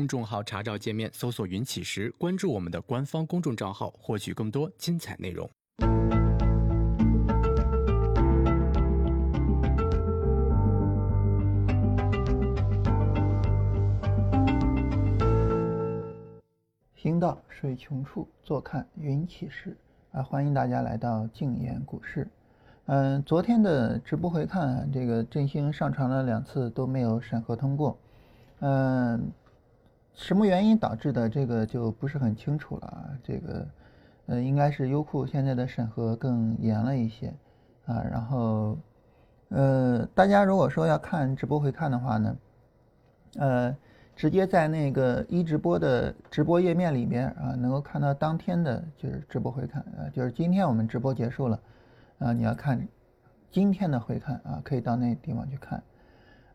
公众号查找界面搜索“云起时”，关注我们的官方公众账号，获取更多精彩内容。行到水穷处，坐看云起时。啊，欢迎大家来到静言股市。嗯，昨天的直播回看，这个振兴上传了两次都没有审核通过。嗯。什么原因导致的？这个就不是很清楚了啊。这个，呃，应该是优酷现在的审核更严了一些啊。然后，呃，大家如果说要看直播回看的话呢，呃，直接在那个一直播的直播页面里边啊，能够看到当天的就是直播回看啊，就是今天我们直播结束了啊，你要看今天的回看啊，可以到那地方去看。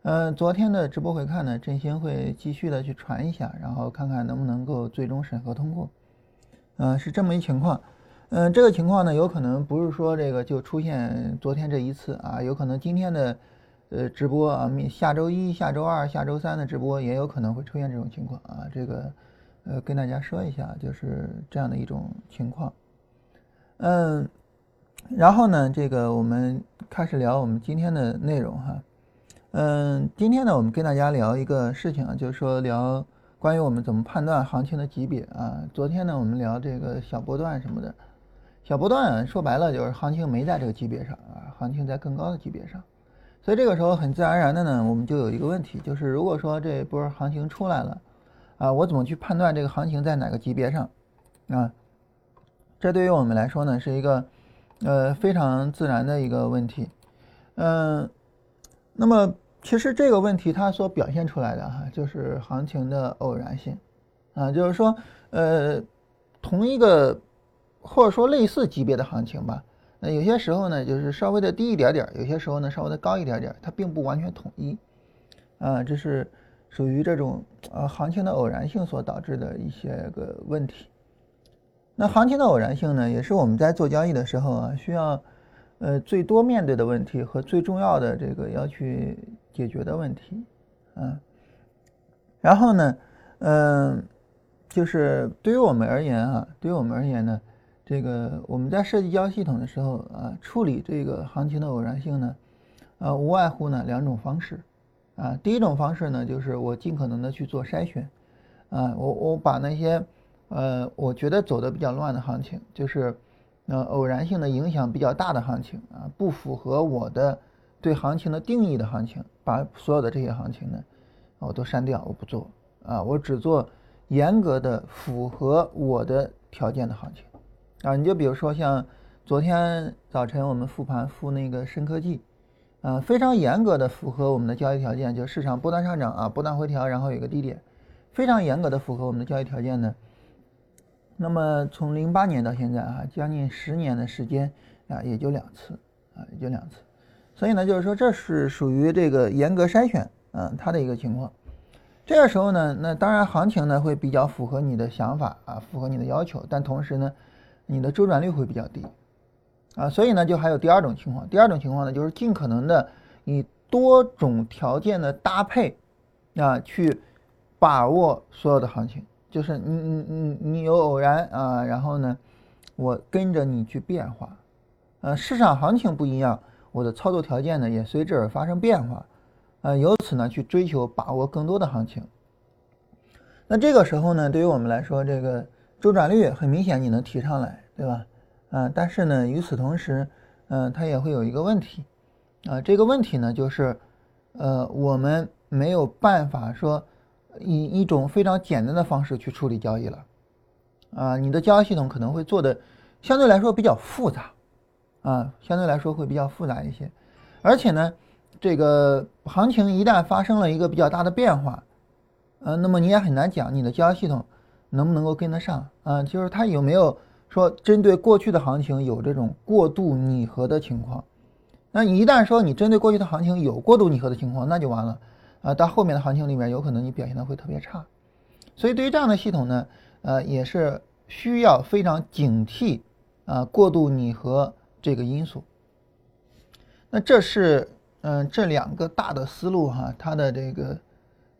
嗯，昨天的直播回看呢，振兴会继续的去传一下，然后看看能不能够最终审核通过。嗯，是这么一情况。嗯，这个情况呢，有可能不是说这个就出现昨天这一次啊，有可能今天的呃直播啊，下周一、下周二、下周三的直播也有可能会出现这种情况啊。这个呃跟大家说一下，就是这样的一种情况。嗯，然后呢，这个我们开始聊我们今天的内容哈。嗯，今天呢，我们跟大家聊一个事情啊，就是说聊关于我们怎么判断行情的级别啊。昨天呢，我们聊这个小波段什么的，小波段说白了就是行情没在这个级别上啊，行情在更高的级别上，所以这个时候很自然而然的呢，我们就有一个问题，就是如果说这一波行情出来了啊，我怎么去判断这个行情在哪个级别上啊？这对于我们来说呢，是一个呃非常自然的一个问题，嗯，那么。其实这个问题它所表现出来的哈，就是行情的偶然性，啊，就是说，呃，同一个或者说类似级别的行情吧，那有些时候呢就是稍微的低一点点，有些时候呢稍微的高一点点，它并不完全统一，啊，这是属于这种呃行情的偶然性所导致的一些个问题。那行情的偶然性呢，也是我们在做交易的时候啊，需要呃最多面对的问题和最重要的这个要去。解决的问题，嗯，然后呢，嗯，就是对于我们而言啊，对于我们而言呢，这个我们在设计交易系统的时候啊，处理这个行情的偶然性呢，呃，无外乎呢两种方式，啊，第一种方式呢，就是我尽可能的去做筛选，啊，我我把那些呃，我觉得走的比较乱的行情，就是呃偶然性的影响比较大的行情啊，不符合我的。对行情的定义的行情，把所有的这些行情呢，我都删掉，我不做啊，我只做严格的符合我的条件的行情啊。你就比如说像昨天早晨我们复盘复那个深科技，啊，非常严格的符合我们的交易条件，就市场波段上涨啊，波段回调，然后有个低点，非常严格的符合我们的交易条件呢。那么从零八年到现在啊，将近十年的时间啊，也就两次啊，也就两次。所以呢，就是说这是属于这个严格筛选，嗯，它的一个情况。这个时候呢，那当然行情呢会比较符合你的想法啊，符合你的要求，但同时呢，你的周转率会比较低，啊，所以呢，就还有第二种情况。第二种情况呢，就是尽可能的以多种条件的搭配，啊，去把握所有的行情。就是你你你你有偶然啊，然后呢，我跟着你去变化，呃，市场行情不一样。我的操作条件呢也随之而发生变化，呃，由此呢去追求把握更多的行情。那这个时候呢，对于我们来说，这个周转率很明显你能提上来，对吧？啊，但是呢，与此同时，嗯，它也会有一个问题，啊，这个问题呢就是，呃，我们没有办法说以一种非常简单的方式去处理交易了，啊，你的交易系统可能会做的相对来说比较复杂。啊，相对来说会比较复杂一些，而且呢，这个行情一旦发生了一个比较大的变化，呃，那么你也很难讲你的交易系统能不能够跟得上。啊，就是它有没有说针对过去的行情有这种过度拟合的情况，那你一旦说你针对过去的行情有过度拟合的情况，那就完了啊，到后面的行情里面有可能你表现的会特别差，所以对于这样的系统呢，呃，也是需要非常警惕啊，过度拟合。这个因素，那这是嗯这两个大的思路哈，它的这个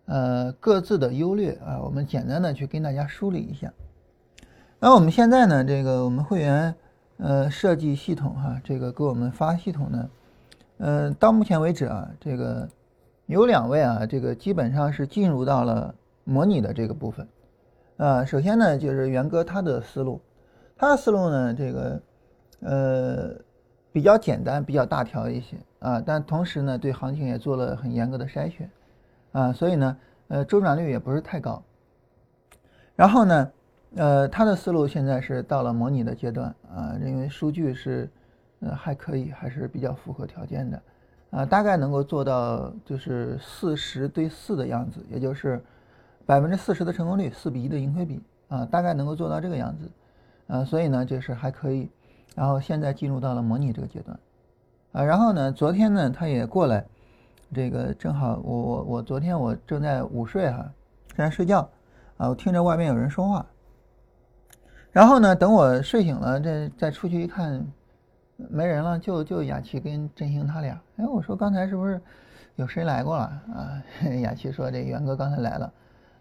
呃各自的优劣啊，我们简单的去跟大家梳理一下。那我们现在呢，这个我们会员呃设计系统哈，这个给我们发系统呢，呃到目前为止啊，这个有两位啊，这个基本上是进入到了模拟的这个部分。啊，首先呢就是元哥他的思路，他的思路呢这个呃比较简单，比较大条一些啊，但同时呢对行情也做了很严格的筛选啊，所以呢呃周转率也不是太高。然后呢。呃，他的思路现在是到了模拟的阶段啊，因为数据是，呃，还可以，还是比较符合条件的，啊，大概能够做到就是四十对四的样子，也就是百分之四十的成功率，四比一的盈亏比啊，大概能够做到这个样子，啊，所以呢就是还可以，然后现在进入到了模拟这个阶段，啊，然后呢，昨天呢他也过来，这个正好我我我昨天我正在午睡哈，正在睡觉，啊，我听着外面有人说话。然后呢？等我睡醒了，这再出去一看，没人了，就就雅琪跟振兴他俩。哎，我说刚才是不是有谁来过了啊？雅琪说这元哥刚才来了，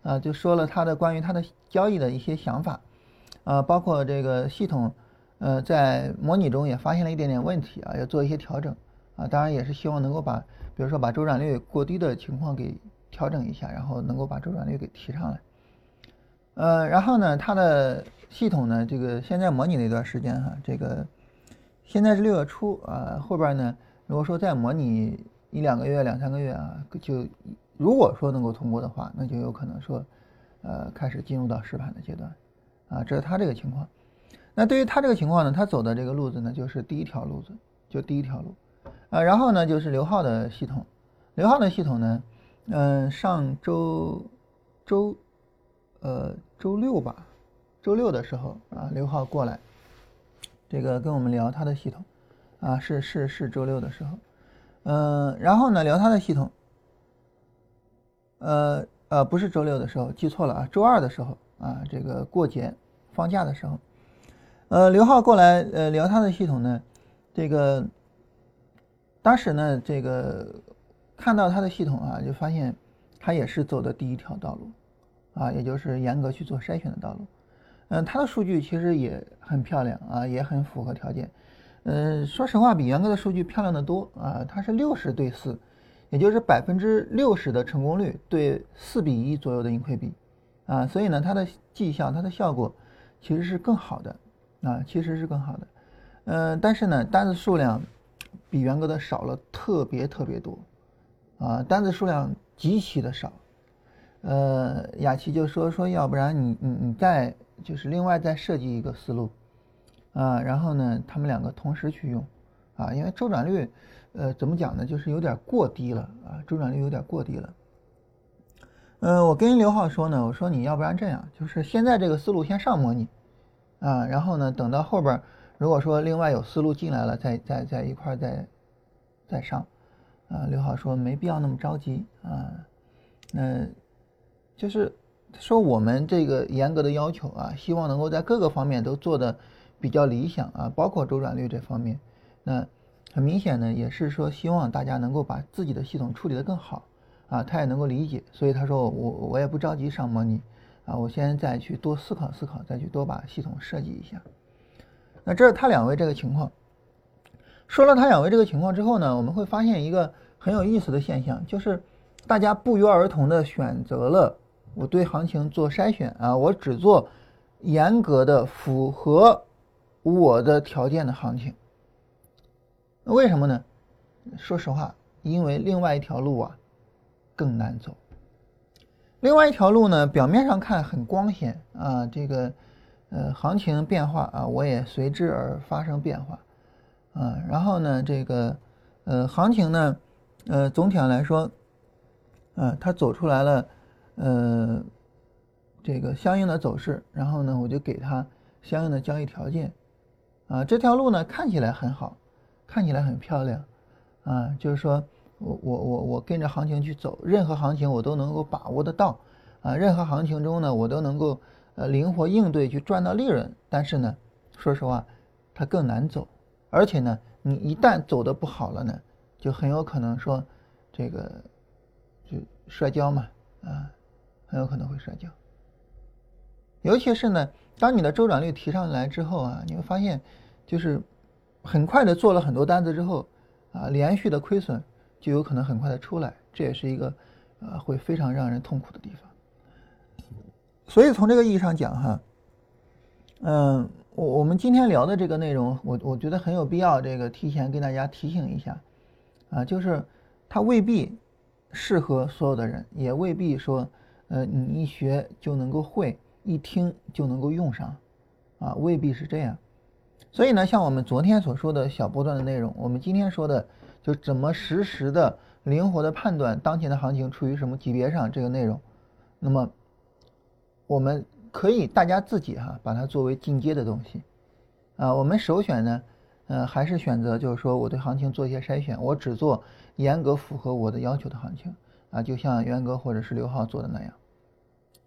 啊，就说了他的关于他的交易的一些想法，啊，包括这个系统，呃，在模拟中也发现了一点点问题啊，要做一些调整啊。当然也是希望能够把，比如说把周转率过低的情况给调整一下，然后能够把周转率给提上来。呃，然后呢，它的系统呢，这个现在模拟了一段时间哈，这个现在是六月初啊，后边呢，如果说再模拟一两个月、两三个月啊，就如果说能够通过的话，那就有可能说，呃，开始进入到实盘的阶段啊，这是他这个情况。那对于他这个情况呢，他走的这个路子呢，就是第一条路子，就第一条路啊，然后呢，就是刘浩的系统，刘浩的系统呢，嗯，上周周。呃，周六吧，周六的时候啊，刘浩过来，这个跟我们聊他的系统，啊，是是是周六的时候，嗯，然后呢聊他的系统，呃呃，不是周六的时候，记错了啊，周二的时候啊，这个过节放假的时候，呃，刘浩过来呃聊他的系统呢，这个当时呢这个看到他的系统啊，就发现他也是走的第一条道路。啊，也就是严格去做筛选的道路，嗯，它的数据其实也很漂亮啊，也很符合条件，嗯，说实话比元哥的数据漂亮的多啊，它是六十对四，也就是百分之六十的成功率对四比一左右的盈亏比，啊，所以呢，它的绩效它的效果其实是更好的啊，其实是更好的，嗯，但是呢，单子数量比元哥的少了特别特别多，啊，单子数量极其的少。呃，雅琪就说说，要不然你你你再就是另外再设计一个思路，啊，然后呢，他们两个同时去用，啊，因为周转率，呃，怎么讲呢，就是有点过低了啊，周转率有点过低了。嗯，我跟刘浩说呢，我说你要不然这样，就是现在这个思路先上模拟，啊，然后呢，等到后边如果说另外有思路进来了，再再再一块再再上，啊，刘浩说没必要那么着急啊，那。就是说我们这个严格的要求啊，希望能够在各个方面都做的比较理想啊，包括周转率这方面。那很明显呢，也是说希望大家能够把自己的系统处理的更好啊，他也能够理解。所以他说我我也不着急上模拟啊，我先再去多思考思考，再去多把系统设计一下。那这是他两位这个情况。说了他两位这个情况之后呢，我们会发现一个很有意思的现象，就是大家不约而同的选择了。我对行情做筛选啊，我只做严格的符合我的条件的行情。为什么呢？说实话，因为另外一条路啊更难走。另外一条路呢，表面上看很光鲜啊，这个呃行情变化啊，我也随之而发生变化啊。然后呢，这个呃行情呢，呃总体上来说，呃它走出来了。呃，这个相应的走势，然后呢，我就给他相应的交易条件，啊，这条路呢看起来很好，看起来很漂亮，啊，就是说我我我我跟着行情去走，任何行情我都能够把握得到，啊，任何行情中呢我都能够呃灵活应对去赚到利润，但是呢，说实话，它更难走，而且呢，你一旦走的不好了呢，就很有可能说这个就摔跤嘛。啊，很有可能会摔跤。尤其是呢，当你的周转率提上来之后啊，你会发现，就是很快的做了很多单子之后啊，连续的亏损就有可能很快的出来，这也是一个啊会非常让人痛苦的地方。所以从这个意义上讲哈，嗯，我我们今天聊的这个内容，我我觉得很有必要这个提前跟大家提醒一下啊，就是它未必适合所有的人，也未必说呃你一学就能够会。一听就能够用上，啊，未必是这样。所以呢，像我们昨天所说的小波段的内容，我们今天说的就怎么实时的、灵活的判断当前的行情处于什么级别上这个内容。那么，我们可以大家自己哈把它作为进阶的东西，啊，我们首选呢，呃，还是选择就是说我对行情做一些筛选，我只做严格符合我的要求的行情，啊，就像元哥或者是刘浩做的那样，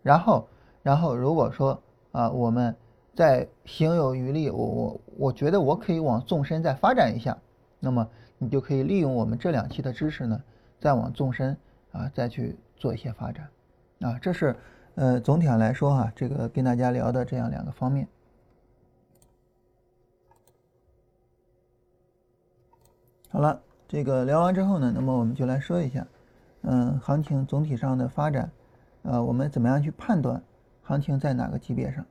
然后。然后如果说啊，我们在行有余力，我我我觉得我可以往纵深再发展一下，那么你就可以利用我们这两期的知识呢，再往纵深啊再去做一些发展，啊，这是呃总体上来说哈，这个跟大家聊的这样两个方面。好了，这个聊完之后呢，那么我们就来说一下，嗯，行情总体上的发展，呃，我们怎么样去判断？行情在哪个级别上？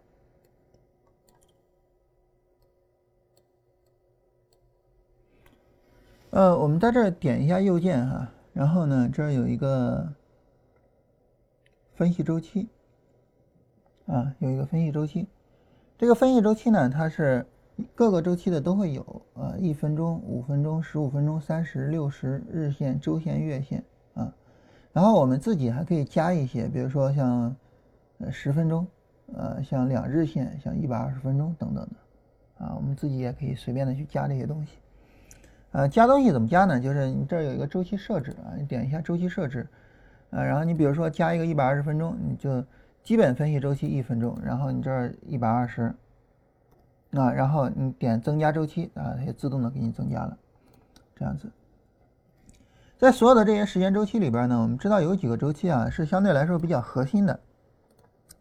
呃，我们在这点一下右键哈，然后呢，这儿有一个分析周期，啊，有一个分析周期。这个分析周期呢，它是各个周期的都会有啊，一分钟、五分钟、十五分钟、三十六十日线、周线、月线。然后我们自己还可以加一些，比如说像。呃，十分钟，呃，像两日线，像一百二十分钟等等的，啊，我们自己也可以随便的去加这些东西。呃，加东西怎么加呢？就是你这儿有一个周期设置啊，你点一下周期设置，呃，然后你比如说加一个一百二十分钟，你就基本分析周期一分钟，然后你这儿一百二十，啊，然后你点增加周期啊，它也自动的给你增加了，这样子。在所有的这些时间周期里边呢，我们知道有几个周期啊是相对来说比较核心的。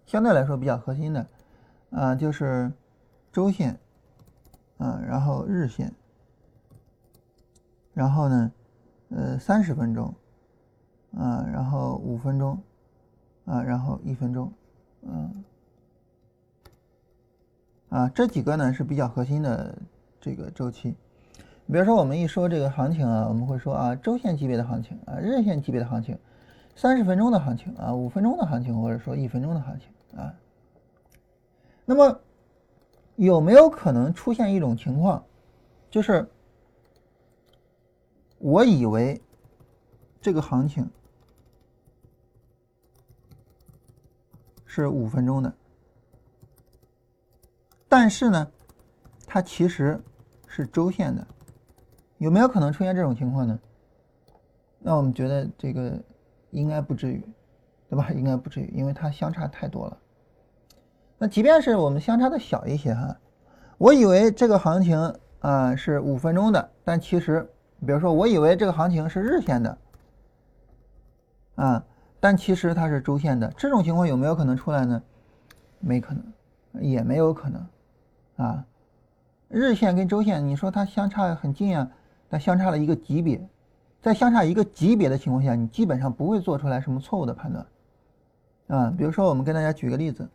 相对来说比较核心的，啊，就是周线，啊，然后日线，然后呢，呃，三十分钟，啊，然后五分钟，啊，然后一分钟，嗯，啊，这几个呢是比较核心的这个周期。比如说，我们一说这个行情啊，我们会说啊，周线级别的行情啊，日线级别的行情，三十分钟的行情啊，五分钟的行情，或者说一分钟的行情。啊，那么有没有可能出现一种情况，就是我以为这个行情是五分钟的，但是呢，它其实是周线的，有没有可能出现这种情况呢？那我们觉得这个应该不至于，对吧？应该不至于，因为它相差太多了。那即便是我们相差的小一些哈，我以为这个行情啊是五分钟的，但其实，比如说我以为这个行情是日线的，啊，但其实它是周线的，这种情况有没有可能出来呢？没可能，也没有可能，啊，日线跟周线，你说它相差很近啊，但相差了一个级别，在相差一个级别的情况下，你基本上不会做出来什么错误的判断，啊，比如说我们跟大家举个例子。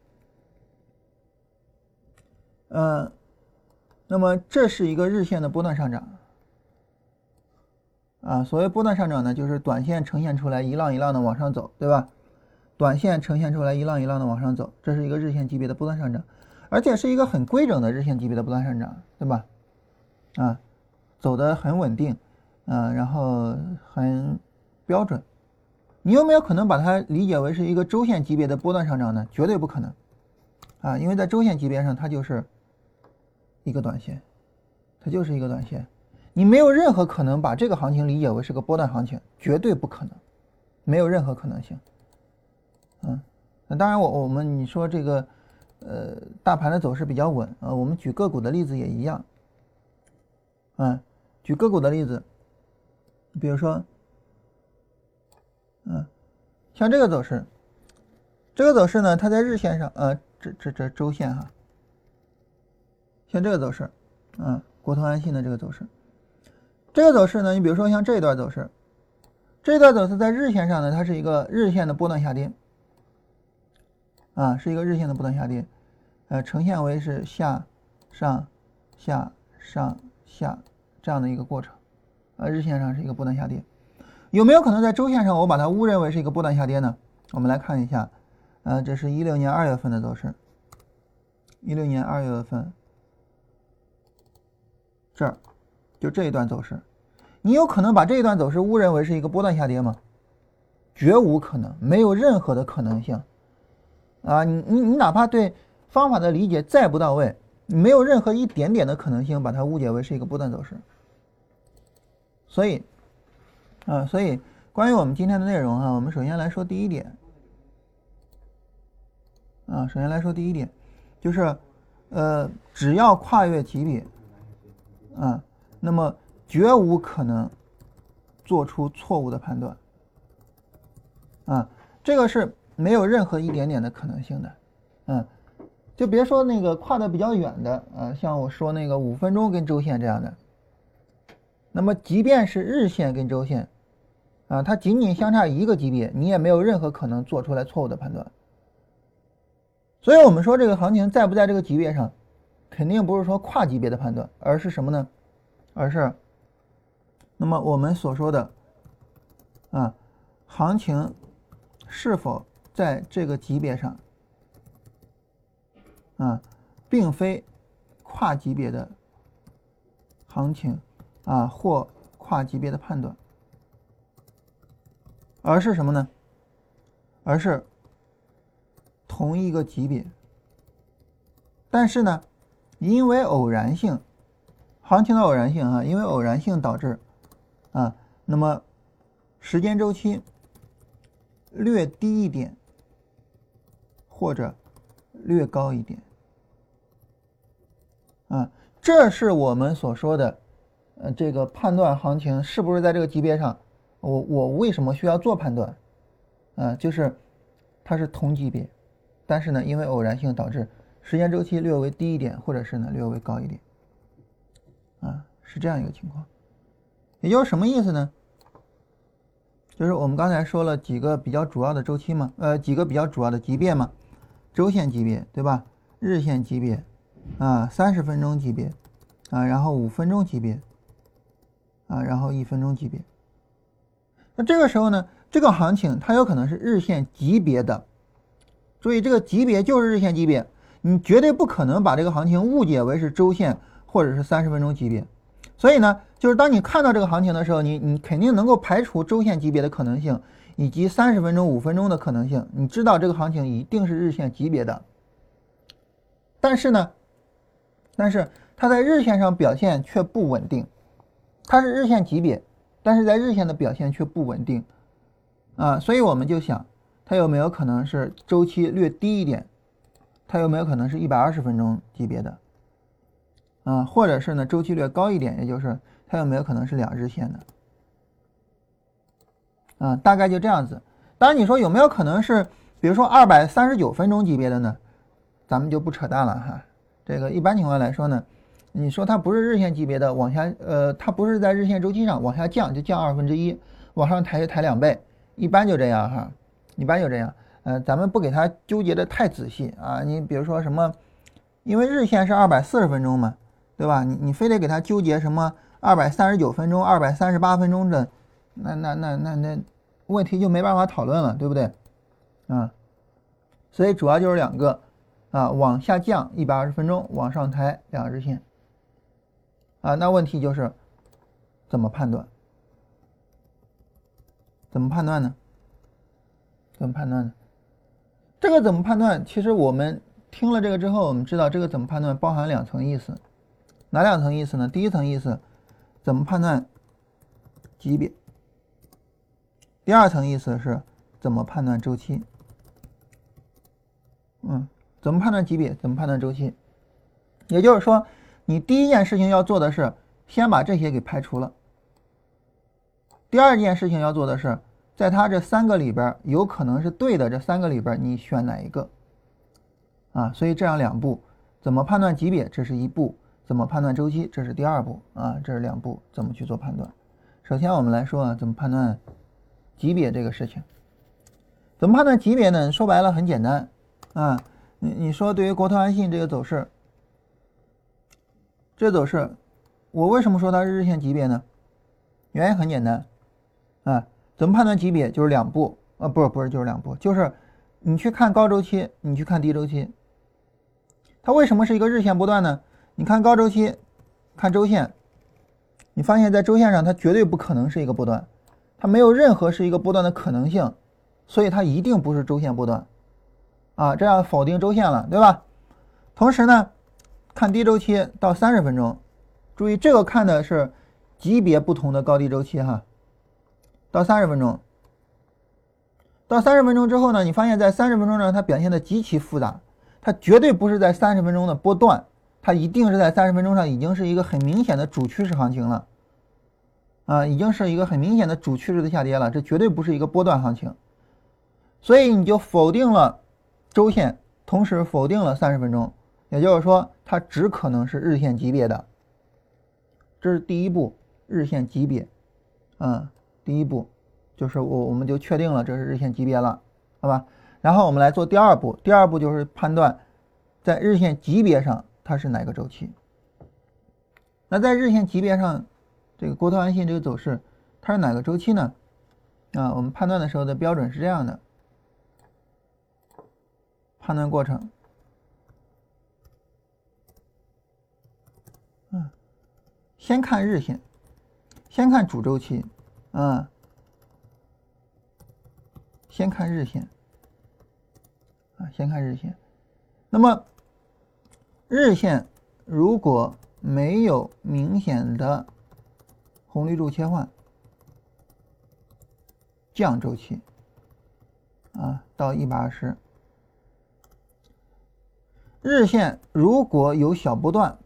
嗯，那么这是一个日线的波段上涨，啊，所谓波段上涨呢，就是短线呈现出来一浪一浪的往上走，对吧？短线呈现出来一浪一浪的往上走，这是一个日线级别的波段上涨，而且是一个很规整的日线级别的波段上涨，对吧？啊，走的很稳定，啊，然后很标准。你有没有可能把它理解为是一个周线级别的波段上涨呢？绝对不可能，啊，因为在周线级别上它就是。一个短线，它就是一个短线，你没有任何可能把这个行情理解为是个波段行情，绝对不可能，没有任何可能性。嗯，那当然，我我们你说这个，呃，大盘的走势比较稳啊，我们举个股的例子也一样。嗯，举个股的例子，比如说，嗯，像这个走势，这个走势呢，它在日线上，呃，这这这周线哈，像这个走势，嗯，国通安信的这个走势，这个走势呢，你比如说像这一段走势，这一段走势在日线上呢，它是一个日线的波段下跌，啊，是一个日线的波段下跌，呃，呈现为是下上下上下这样的一个过程，啊，日线上是一个波段下跌，有没有可能在周线上我把它误认为是一个波段下跌呢？我们来看一下。呃，这是一六年二月份的走势。一六年二月份，这儿就这一段走势，你有可能把这一段走势误认为是一个波段下跌吗？绝无可能，没有任何的可能性。啊，你你你哪怕对方法的理解再不到位，没有任何一点点的可能性把它误解为是一个波段走势。所以，啊，所以关于我们今天的内容啊，我们首先来说第一点。啊，首先来说第一点，就是，呃，只要跨越级别，啊，那么绝无可能做出错误的判断，啊，这个是没有任何一点点的可能性的，嗯，就别说那个跨的比较远的，啊，像我说那个五分钟跟周线这样的，那么即便是日线跟周线，啊，它仅仅相差一个级别，你也没有任何可能做出来错误的判断。所以我们说这个行情在不在这个级别上，肯定不是说跨级别的判断，而是什么呢？而是，那么我们所说的，啊，行情是否在这个级别上，啊，并非跨级别的行情啊或跨级别的判断，而是什么呢？而是。同一个级别，但是呢，因为偶然性，行情的偶然性啊，因为偶然性导致啊，那么时间周期略低一点，或者略高一点啊，这是我们所说的呃，这个判断行情是不是在这个级别上，我我为什么需要做判断啊？就是它是同级别。但是呢，因为偶然性导致时间周期略微低一点，或者是呢略微高一点，啊，是这样一个情况。也就是什么意思呢？就是我们刚才说了几个比较主要的周期嘛，呃，几个比较主要的级别嘛，周线级别对吧？日线级别，啊，三十分钟级别，啊，然后五分钟级别，啊，然后一分钟级别。那这个时候呢，这个行情它有可能是日线级别的。注意，这个级别就是日线级别，你绝对不可能把这个行情误解为是周线或者是三十分钟级别。所以呢，就是当你看到这个行情的时候，你你肯定能够排除周线级别的可能性，以及三十分钟、五分钟的可能性。你知道这个行情一定是日线级别的。但是呢，但是它在日线上表现却不稳定，它是日线级别，但是在日线的表现却不稳定啊，所以我们就想。它有没有可能是周期略低一点？它有没有可能是一百二十分钟级别的？啊，或者是呢周期略高一点，也就是它有没有可能是两日线的？啊，大概就这样子。当然，你说有没有可能是，比如说二百三十九分钟级别的呢？咱们就不扯淡了哈。这个一般情况来说呢，你说它不是日线级别的，往下呃，它不是在日线周期上往下降，就降二分之一，往上抬就抬两倍，一般就这样哈。一般就这样，呃，咱们不给它纠结的太仔细啊。你比如说什么，因为日线是二百四十分钟嘛，对吧？你你非得给它纠结什么二百三十九分钟、二百三十八分钟的，那那那那那问题就没办法讨论了，对不对？啊，所以主要就是两个啊，往下降一百二十分钟，往上抬两日线啊。那问题就是怎么判断？怎么判断呢？怎么判断呢？这个怎么判断？其实我们听了这个之后，我们知道这个怎么判断包含两层意思，哪两层意思呢？第一层意思，怎么判断级别；第二层意思是怎么判断周期。嗯，怎么判断级别？怎么判断周期？也就是说，你第一件事情要做的是先把这些给排除了。第二件事情要做的是在它这三个里边有可能是对的，这三个里边你选哪一个？啊，所以这样两步怎么判断级别？这是一步，怎么判断周期？这是第二步啊，这是两步，怎么去做判断？首先我们来说啊，怎么判断级别这个事情？怎么判断级别呢？说白了很简单啊，你你说对于国投安信这个走势，这走势，我为什么说它是日线级别呢？原因很简单啊，怎么判断级别？就是两步啊，不是不是就是两步，就是你去看高周期，你去看低周期。它为什么是一个日线波段呢？你看高周期，看周线，你发现在周线上它绝对不可能是一个波段，它没有任何是一个波段的可能性，所以它一定不是周线波段，啊，这样否定周线了，对吧？同时呢，看低周期到三十分钟，注意这个看的是级别不同的高低周期哈，到三十分钟，到三十分钟之后呢，你发现在三十分钟呢它表现的极其复杂。它绝对不是在三十分钟的波段，它一定是在三十分钟上已经是一个很明显的主趋势行情了，啊，已经是一个很明显的主趋势的下跌了，这绝对不是一个波段行情，所以你就否定了周线，同时否定了三十分钟，也就是说它只可能是日线级别的，这是第一步，日线级别，嗯，第一步就是我我们就确定了这是日线级别了，好吧？然后我们来做第二步，第二步就是判断，在日线级别上它是哪个周期。那在日线级别上，这个国投安信这个走势它是哪个周期呢？啊，我们判断的时候的标准是这样的，判断过程，先看日线，先看主周期，啊，先看日线。啊先看日线，那么日线如果没有明显的红绿柱切换，降周期啊到一百二十，日线如果有小波段，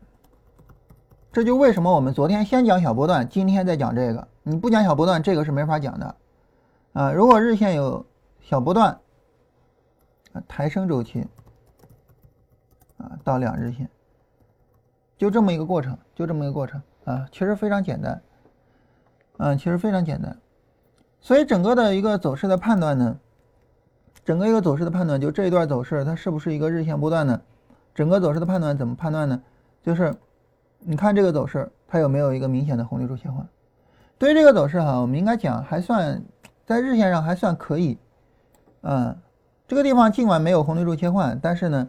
这就为什么我们昨天先讲小波段，今天再讲这个。你不讲小波段，这个是没法讲的啊。如果日线有小波段。抬升周期啊，到两日线，就这么一个过程，就这么一个过程啊，其实非常简单，嗯，其实非常简单。所以整个的一个走势的判断呢，整个一个走势的判断，就这一段走势它是不是一个日线波段呢？整个走势的判断怎么判断呢？就是你看这个走势，它有没有一个明显的红绿柱切换？对于这个走势哈，我们应该讲还算在日线上还算可以，嗯。这个地方尽管没有红绿柱切换，但是呢，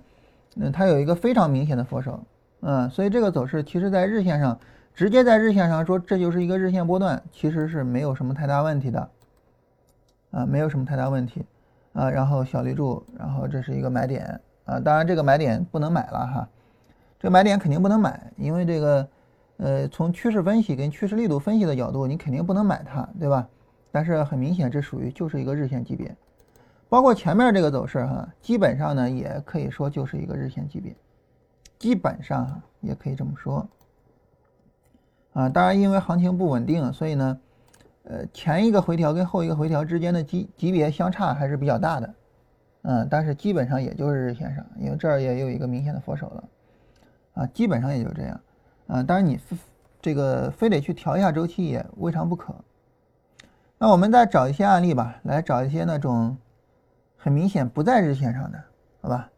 嗯，它有一个非常明显的佛手，嗯，所以这个走势其实在日线上，直接在日线上说这就是一个日线波段，其实是没有什么太大问题的，啊，没有什么太大问题，啊，然后小绿柱，然后这是一个买点，啊，当然这个买点不能买了哈，这买点肯定不能买，因为这个，呃，从趋势分析跟趋势力度分析的角度，你肯定不能买它，对吧？但是很明显，这属于就是一个日线级别。包括前面这个走势哈，基本上呢也可以说就是一个日线级别，基本上也可以这么说。啊，当然因为行情不稳定，所以呢，呃，前一个回调跟后一个回调之间的级级别相差还是比较大的，嗯，但是基本上也就是日线上，因为这儿也有一个明显的佛手了，啊，基本上也就这样，啊，当然你这个非得去调一下周期也未尝不可。那我们再找一些案例吧，来找一些那种。很明显不在日线上的，好吧？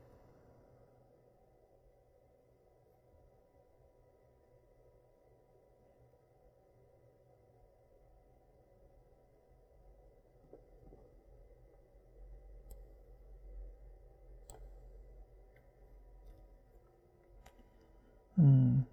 嗯。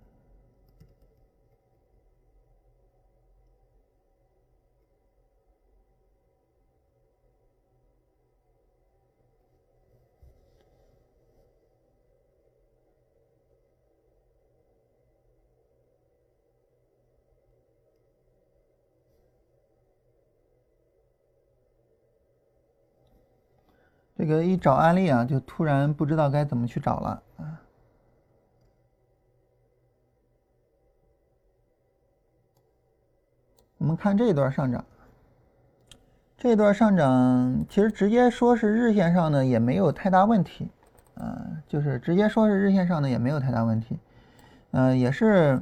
这个一找案例啊，就突然不知道该怎么去找了啊。我们看这一段上涨，这段上涨其实直接说是日线上呢也没有太大问题，啊，就是直接说是日线上呢也没有太大问题，嗯，也是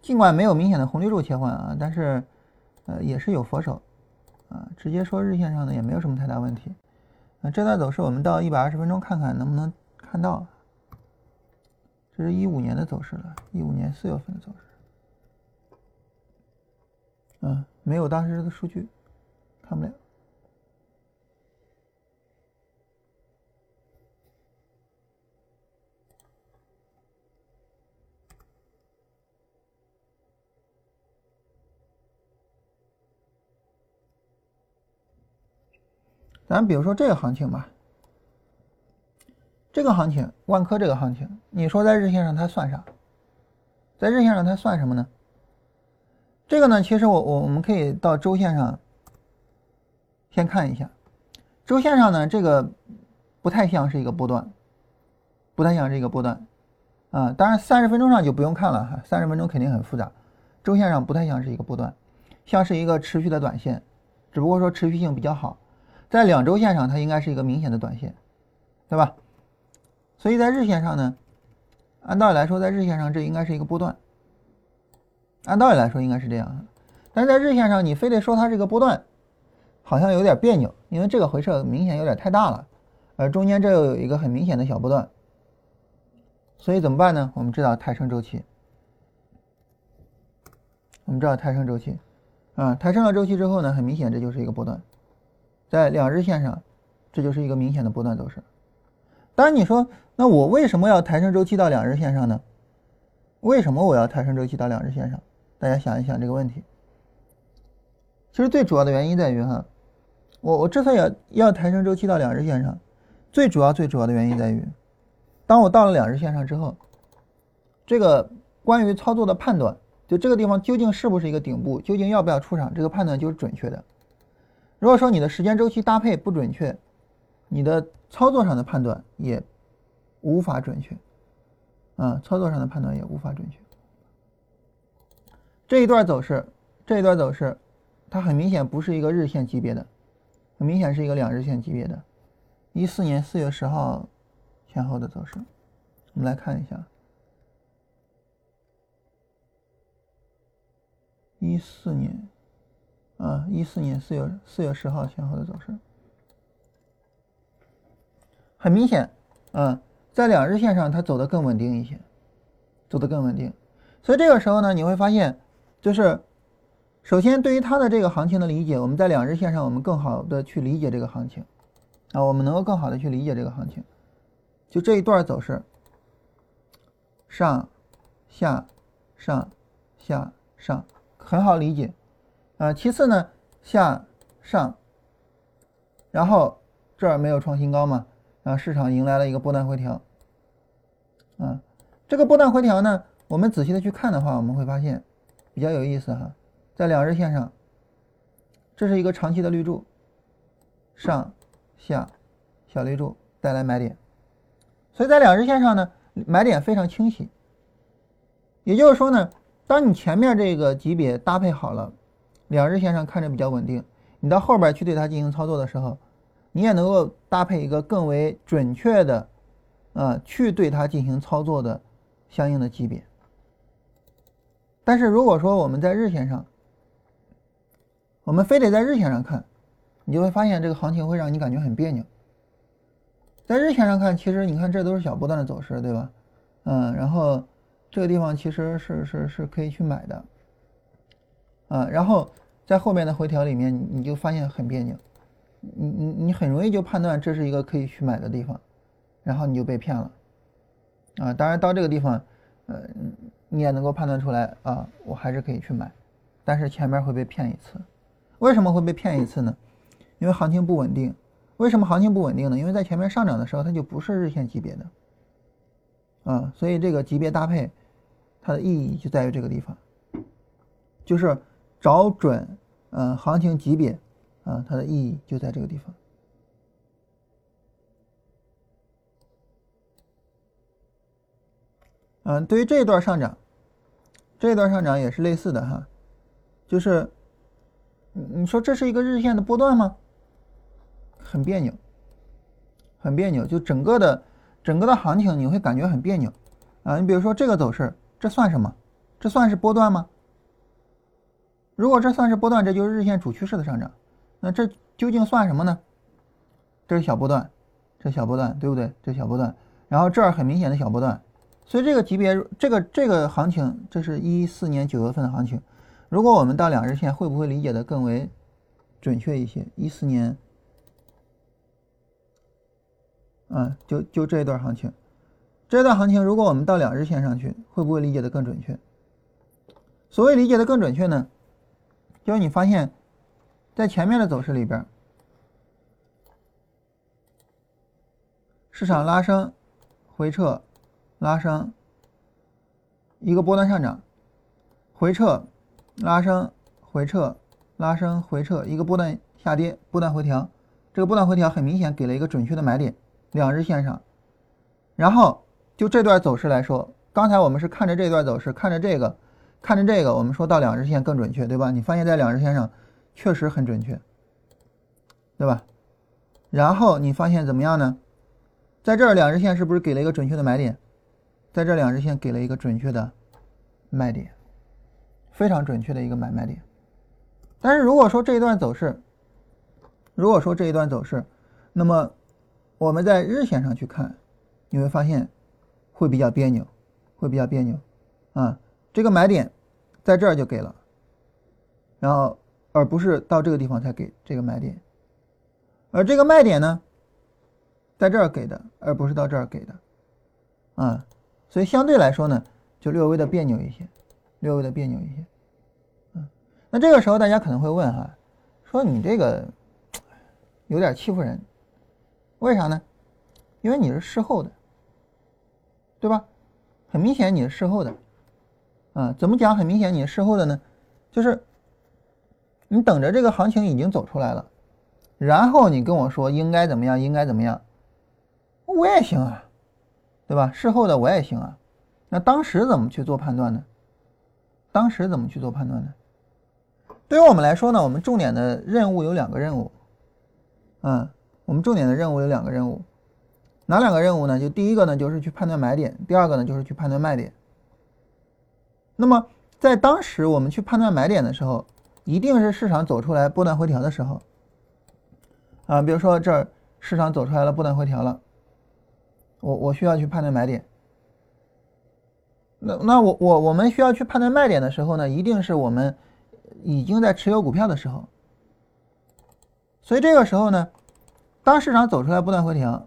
尽管没有明显的红绿柱切换啊，但是呃也是有佛手，啊，直接说日线上呢也没有什么太大问题。那这段走势我们到一百二十分钟看看能不能看到，这是一五年的走势了，一五年四月份的走势。嗯，没有当时的数据，看不了。咱比如说这个行情吧，这个行情，万科这个行情，你说在日线上它算啥？在日线上它算什么呢？这个呢，其实我我我们可以到周线上先看一下，周线上呢，这个不太像是一个波段，不太像是一个波段，啊，当然三十分钟上就不用看了哈，三十分钟肯定很复杂，周线上不太像是一个波段，像是一个持续的短线，只不过说持续性比较好，在两周线上它应该是一个明显的短线，对吧？所以在日线上呢，按道理来说，在日线上这应该是一个波段。按道理来说应该是这样，但是在日线上你非得说它是个波段，好像有点别扭，因为这个回撤明显有点太大了，而中间这又有一个很明显的小波段，所以怎么办呢？我们知道抬升周期，我们知道抬升周期，啊，抬升了周期之后呢，很明显这就是一个波段，在两日线上，这就是一个明显的波段走势。当然你说，那我为什么要抬升周期到两日线上呢？为什么我要抬升周期到两日线上？大家想一想这个问题。其实最主要的原因在于哈，我我之所以要要抬升周期到两日线上，最主要最主要的原因在于，当我到了两日线上之后，这个关于操作的判断，就这个地方究竟是不是一个顶部，究竟要不要出场，这个判断就是准确的。如果说你的时间周期搭配不准确，你的操作上的判断也无法准确，啊，操作上的判断也无法准确。这一段走势，这一段走势，它很明显不是一个日线级别的，很明显是一个两日线级别的。一四年四月十号前后的走势，我们来看一下。一四年，啊，一四年四月四月十号前后的走势，很明显，啊，在两日线上它走的更稳定一些，走的更稳定。所以这个时候呢，你会发现。就是，首先对于它的这个行情的理解，我们在两日线上，我们更好的去理解这个行情，啊，我们能够更好的去理解这个行情。就这一段走势，上、下、上、下、上，很好理解，啊，其次呢，下、上，然后这儿没有创新高嘛，然后市场迎来了一个波段回调，啊，这个波段回调呢，我们仔细的去看的话，我们会发现。比较有意思哈，在两日线上，这是一个长期的绿柱，上下小绿柱带来买点，所以在两日线上呢，买点非常清晰。也就是说呢，当你前面这个级别搭配好了，两日线上看着比较稳定，你到后边去对它进行操作的时候，你也能够搭配一个更为准确的，啊，去对它进行操作的相应的级别。但是如果说我们在日线上，我们非得在日线上看，你就会发现这个行情会让你感觉很别扭。在日线上看，其实你看这都是小波段的走势，对吧？嗯，然后这个地方其实是是是可以去买的，啊，然后在后面的回调里面，你你就发现很别扭，你你你很容易就判断这是一个可以去买的地方，然后你就被骗了，啊，当然到这个地方，呃。你也能够判断出来啊，我还是可以去买，但是前面会被骗一次。为什么会被骗一次呢？因为行情不稳定。为什么行情不稳定呢？因为在前面上涨的时候，它就不是日线级别的啊，所以这个级别搭配它的意义就在于这个地方，就是找准嗯行情级别啊，它的意义就在这个地方。嗯，对于这一段上涨。这一段上涨也是类似的哈，就是，你你说这是一个日线的波段吗？很别扭，很别扭，就整个的整个的行情你会感觉很别扭啊。你比如说这个走势，这算什么？这算是波段吗？如果这算是波段，这就是日线主趋势的上涨。那这究竟算什么呢？这是小波段，这小波段对不对？这小波段，然后这儿很明显的小波段，所以这个级别，这个这个行情，这是一四年九月份的行情。如果我们到两日线，会不会理解的更为准确一些？一四年，嗯，就就这一段行情，这段行情，如果我们到两日线上去，会不会理解的更准确？所谓理解的更准确呢，就你发现，在前面的走势里边，市场拉升、回撤、拉升，一个波段上涨，回撤。拉升、回撤、拉升、回撤，一个波段下跌，波段回调。这个波段回调很明显给了一个准确的买点，两日线上。然后就这段走势来说，刚才我们是看着这段走势，看着这个，看着这个，我们说到两日线更准确，对吧？你发现在两日线上确实很准确，对吧？然后你发现怎么样呢？在这儿两日线是不是给了一个准确的买点？在这两日线给了一个准确的卖点。非常准确的一个买卖点，但是如果说这一段走势，如果说这一段走势，那么我们在日线上去看，你会发现会比较别扭，会比较别扭啊。这个买点在这儿就给了，然后而不是到这个地方才给这个买点，而这个卖点呢，在这儿给的，而不是到这儿给的啊，所以相对来说呢，就略微的别扭一些。略微的别扭一些，嗯，那这个时候大家可能会问哈，说你这个有点欺负人，为啥呢？因为你是事后的，对吧？很明显你是事后的，啊，怎么讲？很明显你事后的呢？就是你等着这个行情已经走出来了，然后你跟我说应该怎么样，应该怎么样，我也行啊，对吧？事后的我也行啊，那当时怎么去做判断呢？当时怎么去做判断呢？对于我们来说呢，我们重点的任务有两个任务，嗯，我们重点的任务有两个任务，哪两个任务呢？就第一个呢，就是去判断买点；第二个呢，就是去判断卖点。那么在当时我们去判断买点的时候，一定是市场走出来波段回调的时候，啊，比如说这儿市场走出来了波段回调了，我我需要去判断买点。那那我我我们需要去判断卖点的时候呢，一定是我们已经在持有股票的时候。所以这个时候呢，当市场走出来不断回调，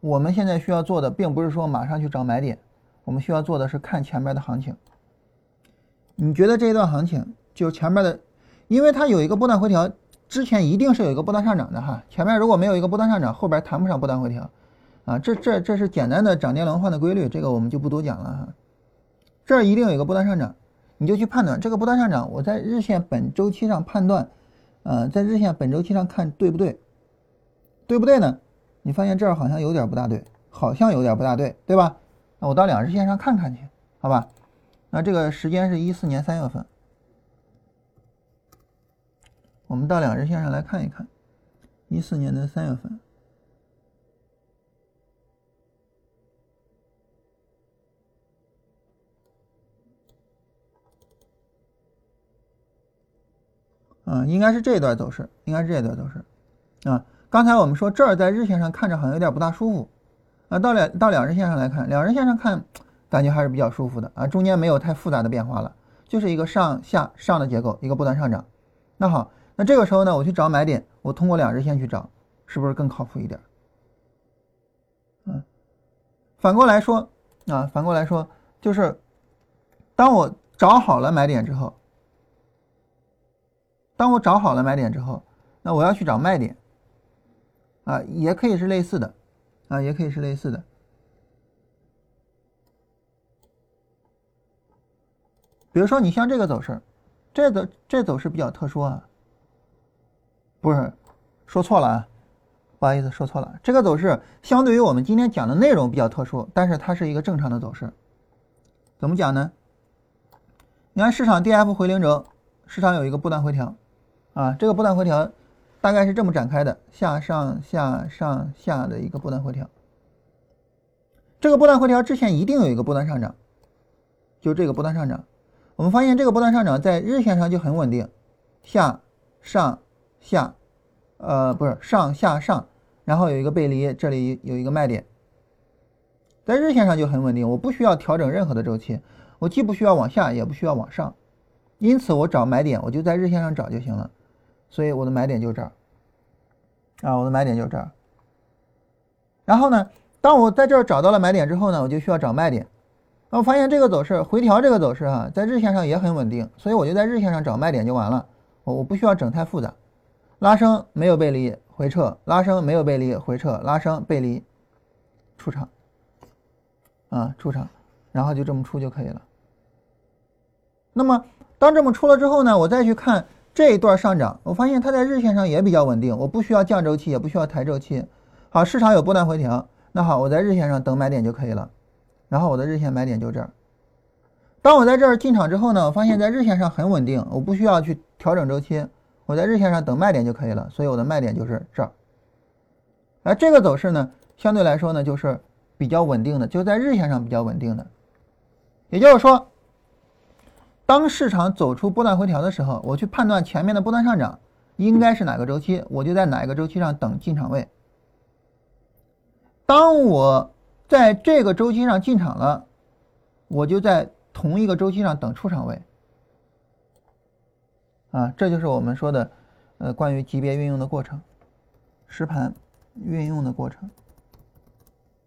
我们现在需要做的并不是说马上去找买点，我们需要做的是看前面的行情。你觉得这一段行情就前面的，因为它有一个波段回调，之前一定是有一个波段上涨的哈。前面如果没有一个波段上涨，后边谈不上波段回调啊。这这这是简单的涨跌轮换的规律，这个我们就不多讲了哈。这儿一定有一个波段上涨，你就去判断这个波段上涨。我在日线本周期上判断，呃，在日线本周期上看对不对？对不对呢？你发现这儿好像有点不大对，好像有点不大对，对吧？那我到两日线上看看去，好吧？那这个时间是一四年三月份，我们到两日线上来看一看，一四年的三月份。啊，应该是这一段走势，应该是这一段走势，啊，刚才我们说这儿在日线上看着好像有点不大舒服，啊，到两到两日线上来看，两日线上看感觉还是比较舒服的，啊，中间没有太复杂的变化了，就是一个上下上的结构，一个波段上涨。那好，那这个时候呢，我去找买点，我通过两日线去找，是不是更靠谱一点？嗯，反过来说，啊，反过来说，就是当我找好了买点之后。当我找好了买点之后，那我要去找卖点，啊，也可以是类似的，啊，也可以是类似的。比如说，你像这个走势，这走这走势比较特殊啊，不是，说错了啊，不好意思，说错了。这个走势相对于我们今天讲的内容比较特殊，但是它是一个正常的走势。怎么讲呢？你看市场 D F 回零轴，市场有一个波段回调。啊，这个波段回调，大概是这么展开的，下上下上下的一个波段回调。这个波段回调之前一定有一个波段上涨，就这个波段上涨。我们发现这个波段上涨在日线上就很稳定，下上下，呃，不是上下上，然后有一个背离，这里有一个卖点，在日线上就很稳定。我不需要调整任何的周期，我既不需要往下，也不需要往上，因此我找买点，我就在日线上找就行了。所以我的买点就这儿，啊，我的买点就这儿。然后呢，当我在这儿找到了买点之后呢，我就需要找卖点。我发现这个走势回调，这个走势啊，在日线上也很稳定，所以我就在日线上找卖点就完了。我我不需要整太复杂，拉升没有背离回撤，拉升没有背离回撤，拉升背离出场，啊出场，然后就这么出就可以了。那么当这么出了之后呢，我再去看这一段上涨，我发现它在日线上也比较稳定，我不需要降周期，也不需要抬周期。好，市场有波段回调，那好，我在日线上等买点就可以了。然后我的日线买点就这儿。当我在这儿进场之后呢，我发现在日线上很稳定，我不需要去调整周期，我在日线上等卖点就可以了。所以我的卖点就是这儿。而这个走势呢，相对来说呢，就是比较稳定的，就在日线上比较稳定的。也就是说，当市场走出波段回调的时候，我去判断前面的波段上涨应该是哪个周期，我就在哪一个周期上等进场位。当我在这个周期上进场了，我就在同一个周期上等出场位。啊，这就是我们说的，呃，关于级别运用的过程，实盘运用的过程。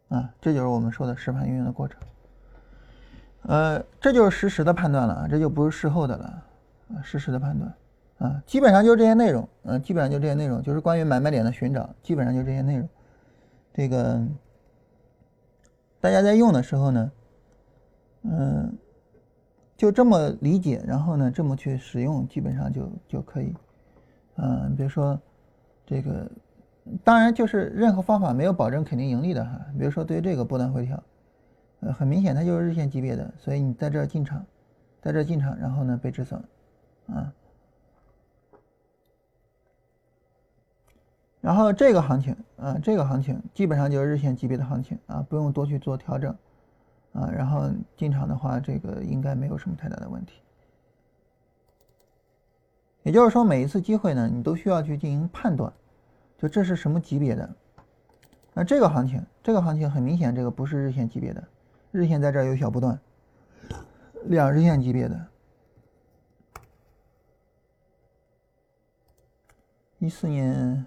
啊，这就是我们说的实盘运用的过程。呃，这就是实时的判断了啊，这就不是事后的了，啊，实时的判断。啊，基本上就这些内容，嗯，基本上就这些内容，就是关于买卖点的寻找，基本上就这些内容。这个。大家在用的时候呢，嗯，就这么理解，然后呢，这么去使用，基本上就就可以。嗯，比如说这个，当然就是任何方法没有保证肯定盈利的哈。比如说对于这个波段回调，呃，很明显它就是日线级别的，所以你在这进场，在这进场，然后呢被止损，啊。然后这个行情，啊，这个行情基本上就是日线级别的行情啊，不用多去做调整，啊，然后进场的话，这个应该没有什么太大的问题。也就是说，每一次机会呢，你都需要去进行判断，就这是什么级别的。那这个行情，这个行情很明显，这个不是日线级别的，日线在这儿有小波段，两日线级别的，一四年。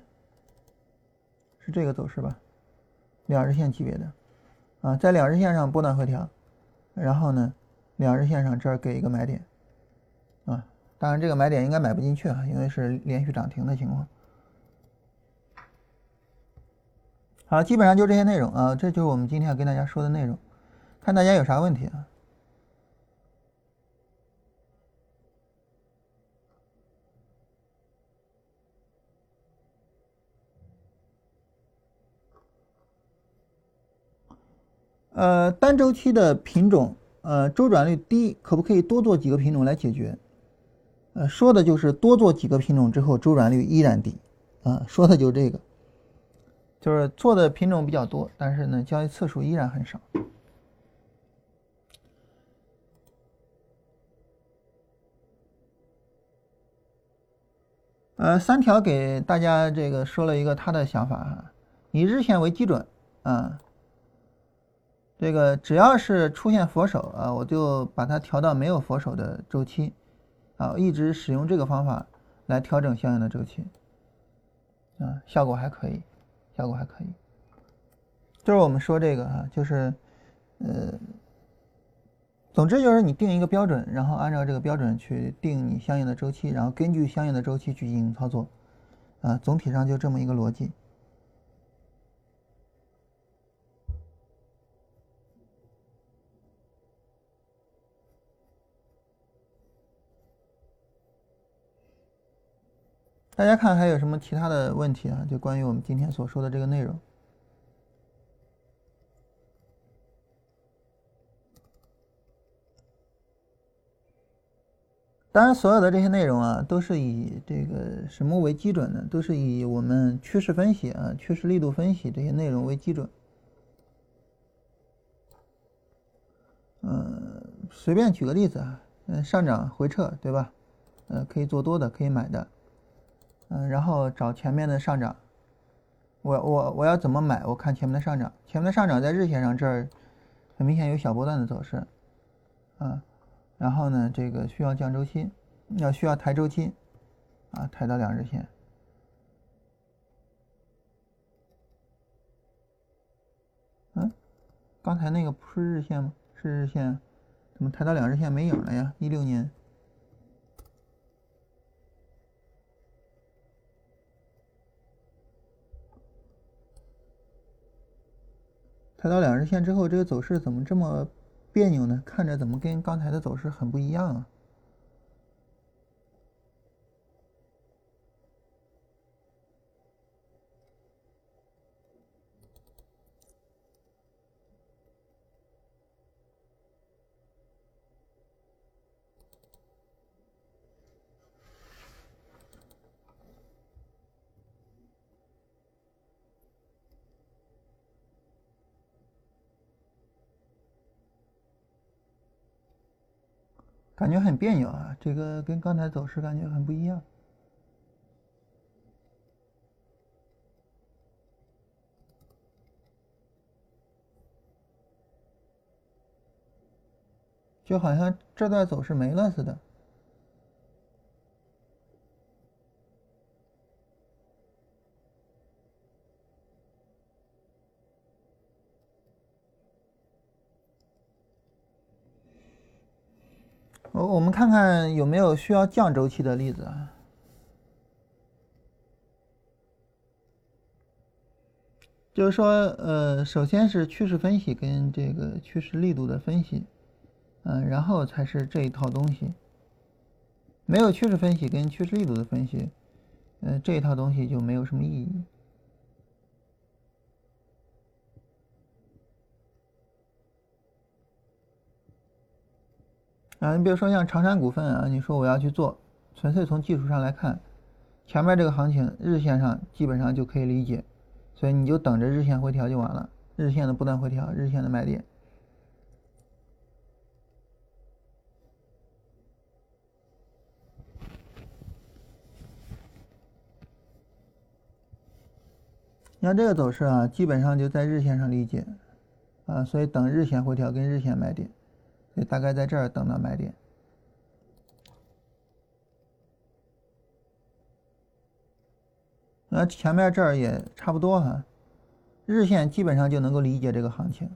是这个走势吧，两日线级别的，啊，在两日线上波段回调，然后呢，两日线上这儿给一个买点，啊，当然这个买点应该买不进去啊，因为是连续涨停的情况。好，基本上就这些内容啊，这就是我们今天要跟大家说的内容，看大家有啥问题啊？呃，单周期的品种，呃，周转率低，可不可以多做几个品种来解决？呃，说的就是多做几个品种之后，周转率依然低，啊，说的就是这个，就是做的品种比较多，但是呢，交易次数依然很少。呃，三条给大家这个说了一个他的想法哈，以日线为基准，啊。这个只要是出现佛手啊，我就把它调到没有佛手的周期，啊，一直使用这个方法来调整相应的周期，啊，效果还可以，效果还可以。就是我们说这个哈，就是，呃，总之就是你定一个标准，然后按照这个标准去定你相应的周期，然后根据相应的周期去进行操作，啊，总体上就这么一个逻辑。大家看还有什么其他的问题啊？就关于我们今天所说的这个内容。当然，所有的这些内容啊，都是以这个什么为基准呢？都是以我们趋势分析啊、趋势力度分析这些内容为基准。嗯，随便举个例子啊，嗯，上涨回撤，对吧？呃，可以做多的，可以买的。嗯，然后找前面的上涨，我我我要怎么买？我看前面的上涨，前面的上涨在日线上这儿很明显有小波段的走势，啊。然后呢，这个需要降周期，要需要抬周期，啊，抬到两日线。嗯，刚才那个不是日线吗？是日线，怎么抬到两日线没影了呀？一六年，抬到两日线之后，这个走势怎么这么？别扭呢，看着怎么跟刚才的走势很不一样啊？感觉很别扭啊，这个跟刚才走势感觉很不一样。就好像这段走势没了似的。我们看看有没有需要降周期的例子啊？就是说，呃，首先是趋势分析跟这个趋势力度的分析，嗯，然后才是这一套东西。没有趋势分析跟趋势力度的分析，嗯，这一套东西就没有什么意义。啊，你比如说像长山股份啊，你说我要去做，纯粹从技术上来看，前面这个行情日线上基本上就可以理解，所以你就等着日线回调就完了，日线的不断回调，日线的买点。你看这个走势啊，基本上就在日线上理解，啊，所以等日线回调跟日线买点。所以大概在这儿等到买点，那前面这儿也差不多哈，日线基本上就能够理解这个行情，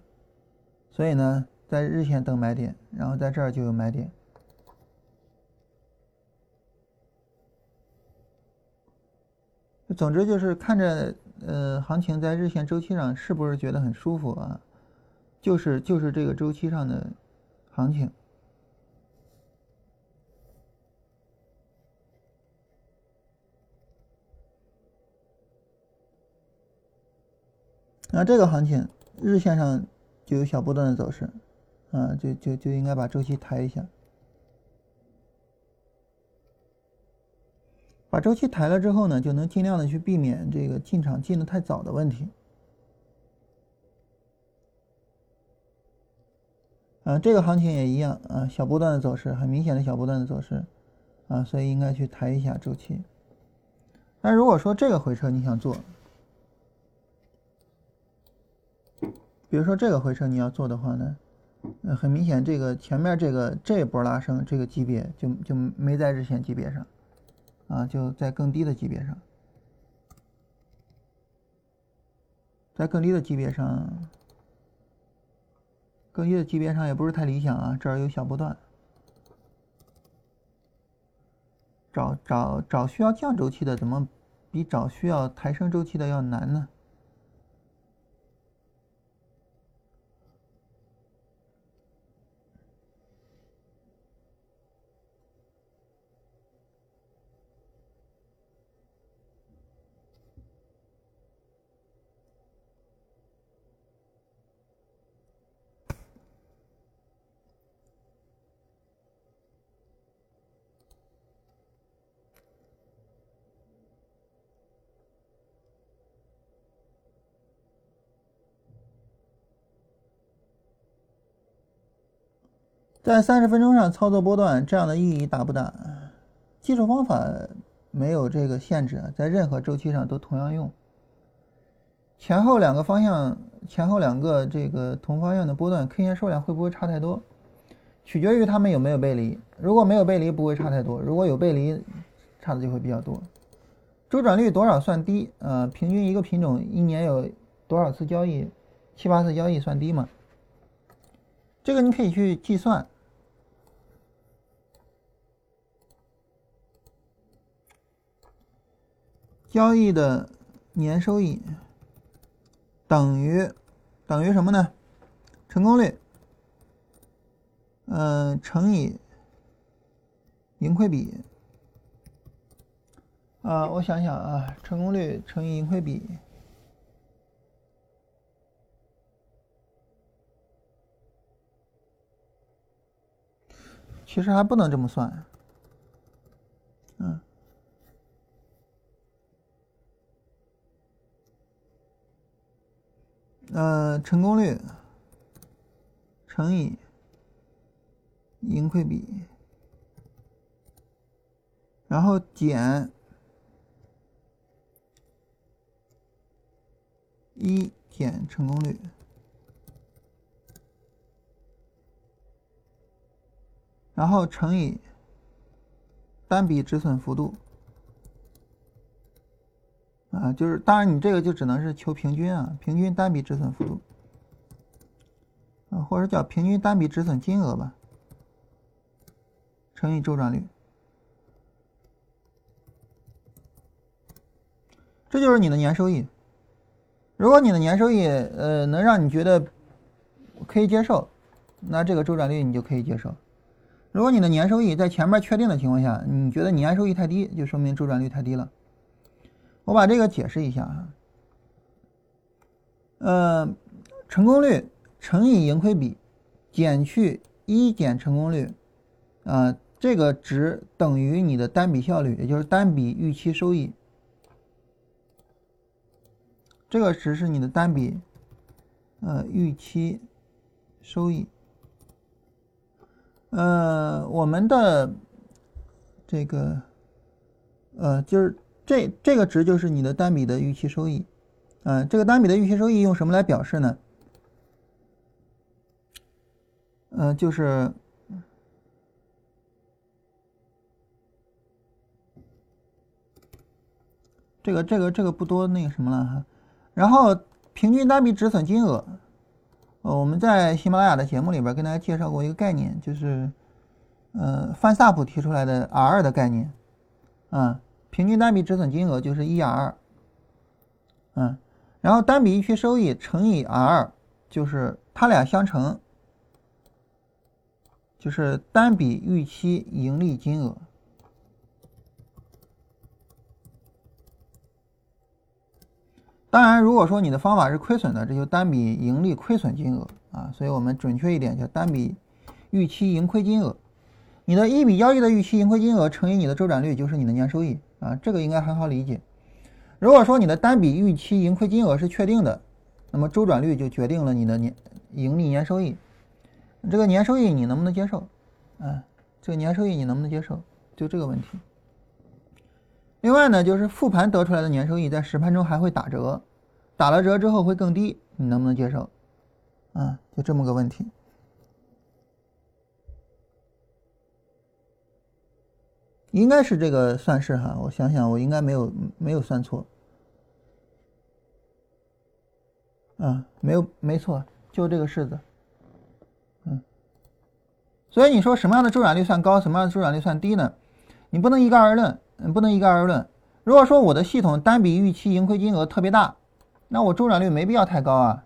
所以呢，在日线等买点，然后在这儿就有买点。总之就是看着呃行情在日线周期上是不是觉得很舒服啊？就是就是这个周期上的。行情，那这个行情日线上就有小波段的走势，啊，就就就应该把周期抬一下，把周期抬了之后呢，就能尽量的去避免这个进场进的太早的问题。啊，这个行情也一样啊，小波段的走势，很明显的小波段的走势，啊，所以应该去抬一下周期。那如果说这个回撤你想做，比如说这个回撤你要做的话呢，呃，很明显这个前面这个这波拉升这个级别就就没在日线级别上，啊，就在更低的级别上，在更低的级别上。更低的级别上也不是太理想啊，这儿有小波段，找找找需要降周期的，怎么比找需要抬升周期的要难呢？在三十分钟上操作波段，这样的意义大不大？技术方法没有这个限制，在任何周期上都同样用。前后两个方向，前后两个这个同方向的波段，K 线数量会不会差太多？取决于它们有没有背离。如果没有背离，不会差太多；如果有背离，差的就会比较多。周转率多少算低？呃，平均一个品种一年有多少次交易？七八次交易算低吗？这个你可以去计算。交易的年收益等于等于什么呢？成功率，嗯，乘以盈亏比。啊，我想想啊，成功率乘以盈亏比，其实还不能这么算。嗯。呃，成功率乘以盈亏比，然后减一减成功率，然后乘以单笔止损幅度。啊，就是当然，你这个就只能是求平均啊，平均单笔止损幅度，啊，或者叫平均单笔止损金额吧，乘以周转率，这就是你的年收益。如果你的年收益呃能让你觉得可以接受，那这个周转率你就可以接受。如果你的年收益在前面确定的情况下，你觉得年收益太低，就说明周转率太低了。我把这个解释一下啊，呃，成功率乘以盈亏比减去一减成功率，啊，这个值等于你的单笔效率，也就是单笔预期收益。这个值是你的单笔，呃，预期收益。呃，我们的这个，呃，就是。这这个值就是你的单笔的预期收益，嗯，这个单笔的预期收益用什么来表示呢？嗯，就是这个这个这个不多那个什么了哈。然后平均单笔止损金额，呃，我们在喜马拉雅的节目里边跟大家介绍过一个概念，就是呃范萨普提出来的 R 的概念，啊。平均单笔止损金额就是 ER，嗯，然后单笔预期收益乘以 R，就是它俩相乘，就是单笔预期盈利金额。当然，如果说你的方法是亏损的，这就单笔盈利亏损金额啊，所以我们准确一点叫单笔预期盈亏金额。你的一笔交易的预期盈亏金额乘以你的周转率，就是你的年收益。啊，这个应该很好理解。如果说你的单笔预期盈亏金额是确定的，那么周转率就决定了你的年盈利年收益。这个年收益你能不能接受？啊，这个年收益你能不能接受？就这个问题。另外呢，就是复盘得出来的年收益在实盘中还会打折，打了折之后会更低，你能不能接受？啊，就这么个问题。应该是这个算式哈，我想想，我应该没有没有算错，啊，没有没错，就这个式子，嗯，所以你说什么样的周转率算高，什么样的周转率算低呢？你不能一概而论，嗯，不能一概而论。如果说我的系统单笔预期盈亏金额特别大，那我周转率没必要太高啊，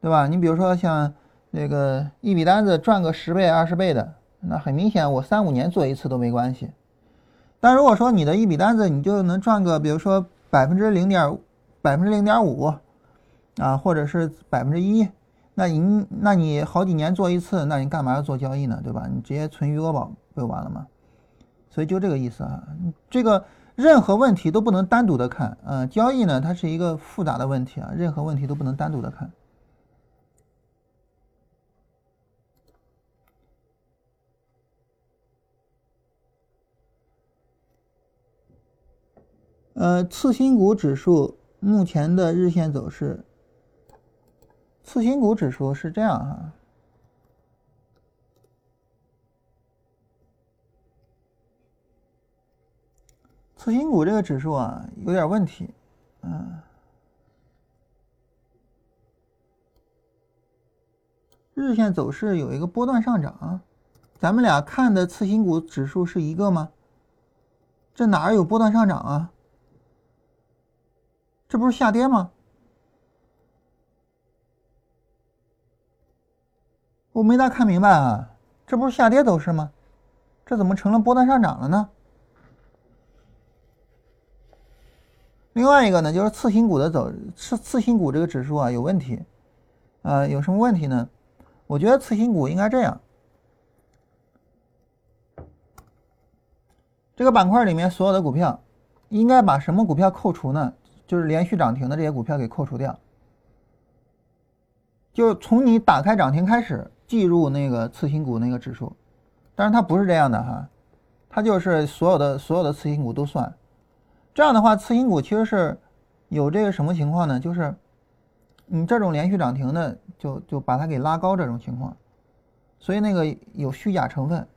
对吧？你比如说像那个一笔单子赚个十倍、二十倍的，那很明显我三五年做一次都没关系。但如果说你的一笔单子你就能赚个，比如说百分之零点百分之零点五，啊，或者是百分之一，那你那你好几年做一次，那你干嘛要做交易呢？对吧？你直接存余额宝不就完了吗？所以就这个意思啊，这个任何问题都不能单独的看，嗯，交易呢它是一个复杂的问题啊，任何问题都不能单独的看。呃，次新股指数目前的日线走势，次新股指数是这样哈。次新股这个指数啊，有点问题，嗯，日线走势有一个波段上涨，咱们俩看的次新股指数是一个吗？这哪有波段上涨啊？这不是下跌吗？我没大看明白啊，这不是下跌走势吗？这怎么成了波段上涨了呢？另外一个呢，就是次新股的走次次新股这个指数啊有问题，啊有什么问题呢？我觉得次新股应该这样，这个板块里面所有的股票，应该把什么股票扣除呢？就是连续涨停的这些股票给扣除掉，就是从你打开涨停开始计入那个次新股那个指数，但是它不是这样的哈，它就是所有的所有的次新股都算。这样的话，次新股其实是有这个什么情况呢？就是你这种连续涨停的，就就把它给拉高这种情况，所以那个有虚假成分。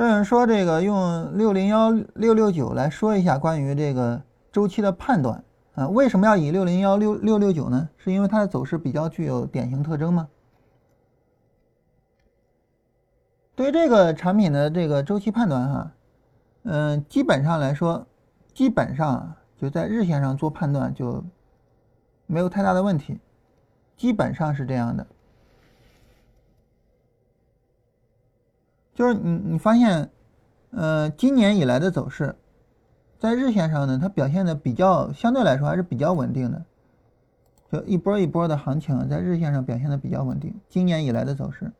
这有人说这个用六零幺六六九来说一下关于这个周期的判断。啊，为什么要以六零幺六六六九呢？是因为它的走势比较具有典型特征吗？对于这个产品的这个周期判断，哈，嗯，基本上来说，基本上就在日线上做判断就没有太大的问题，基本上是这样的。就是你你发现，呃，今年以来的走势。在日线上呢，它表现的比较相对来说还是比较稳定的，就一波一波的行情，在日线上表现的比较稳定。今年以来的走势，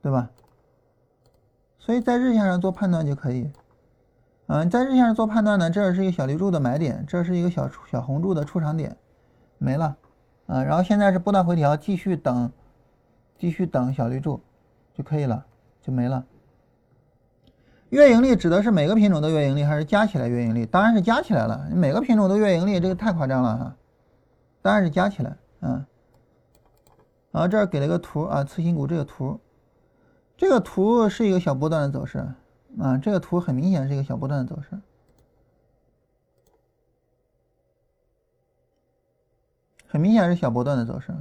对吧？所以在日线上做判断就可以。嗯，在日线上做判断呢，这是一个小绿柱的买点，这是一个小小红柱的出场点，没了。啊，然后现在是波段回调，继续等，继续等小绿柱就可以了，就没了。月盈利指的是每个品种的月盈利，还是加起来月盈利？当然是加起来了。每个品种的月盈利，这个太夸张了哈。当然是加起来，嗯。然后这儿给了个图啊，次新股这个图，这个图是一个小波段的走势啊，这个图很明显是一个小波段的走势，很明显是小波段的走势。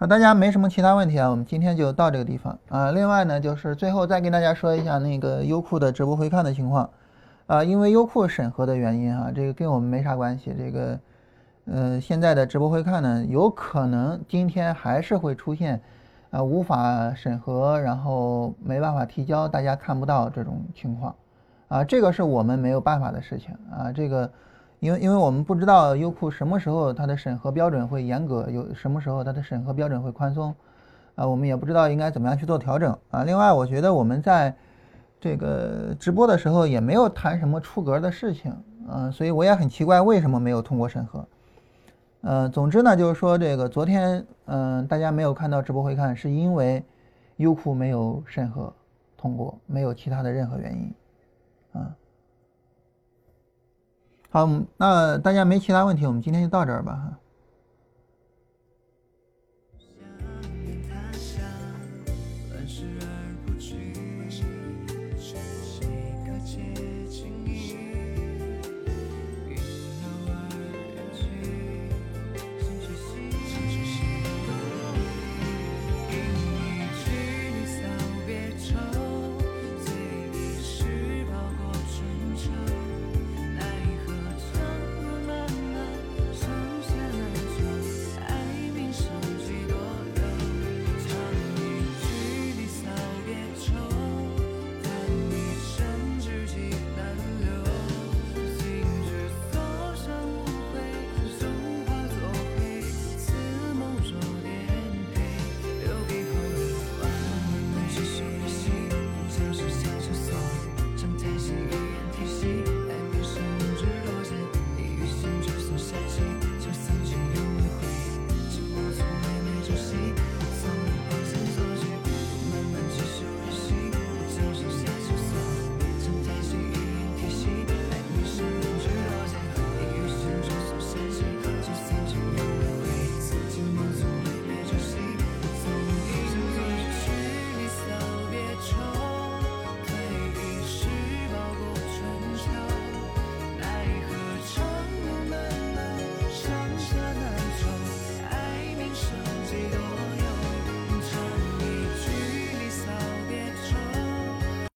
好，大家没什么其他问题啊，我们今天就到这个地方啊。另外呢，就是最后再跟大家说一下那个优酷的直播回看的情况啊，因为优酷审核的原因啊，这个跟我们没啥关系。这个，呃，现在的直播回看呢，有可能今天还是会出现啊无法审核，然后没办法提交，大家看不到这种情况啊，这个是我们没有办法的事情啊，这个。因为因为我们不知道优酷什么时候它的审核标准会严格，有什么时候它的审核标准会宽松，啊，我们也不知道应该怎么样去做调整啊。另外，我觉得我们在这个直播的时候也没有谈什么出格的事情，啊，所以我也很奇怪为什么没有通过审核。嗯，总之呢，就是说这个昨天，嗯，大家没有看到直播回看，是因为优酷没有审核通过，没有其他的任何原因，啊。好，那大家没其他问题，我们今天就到这儿吧。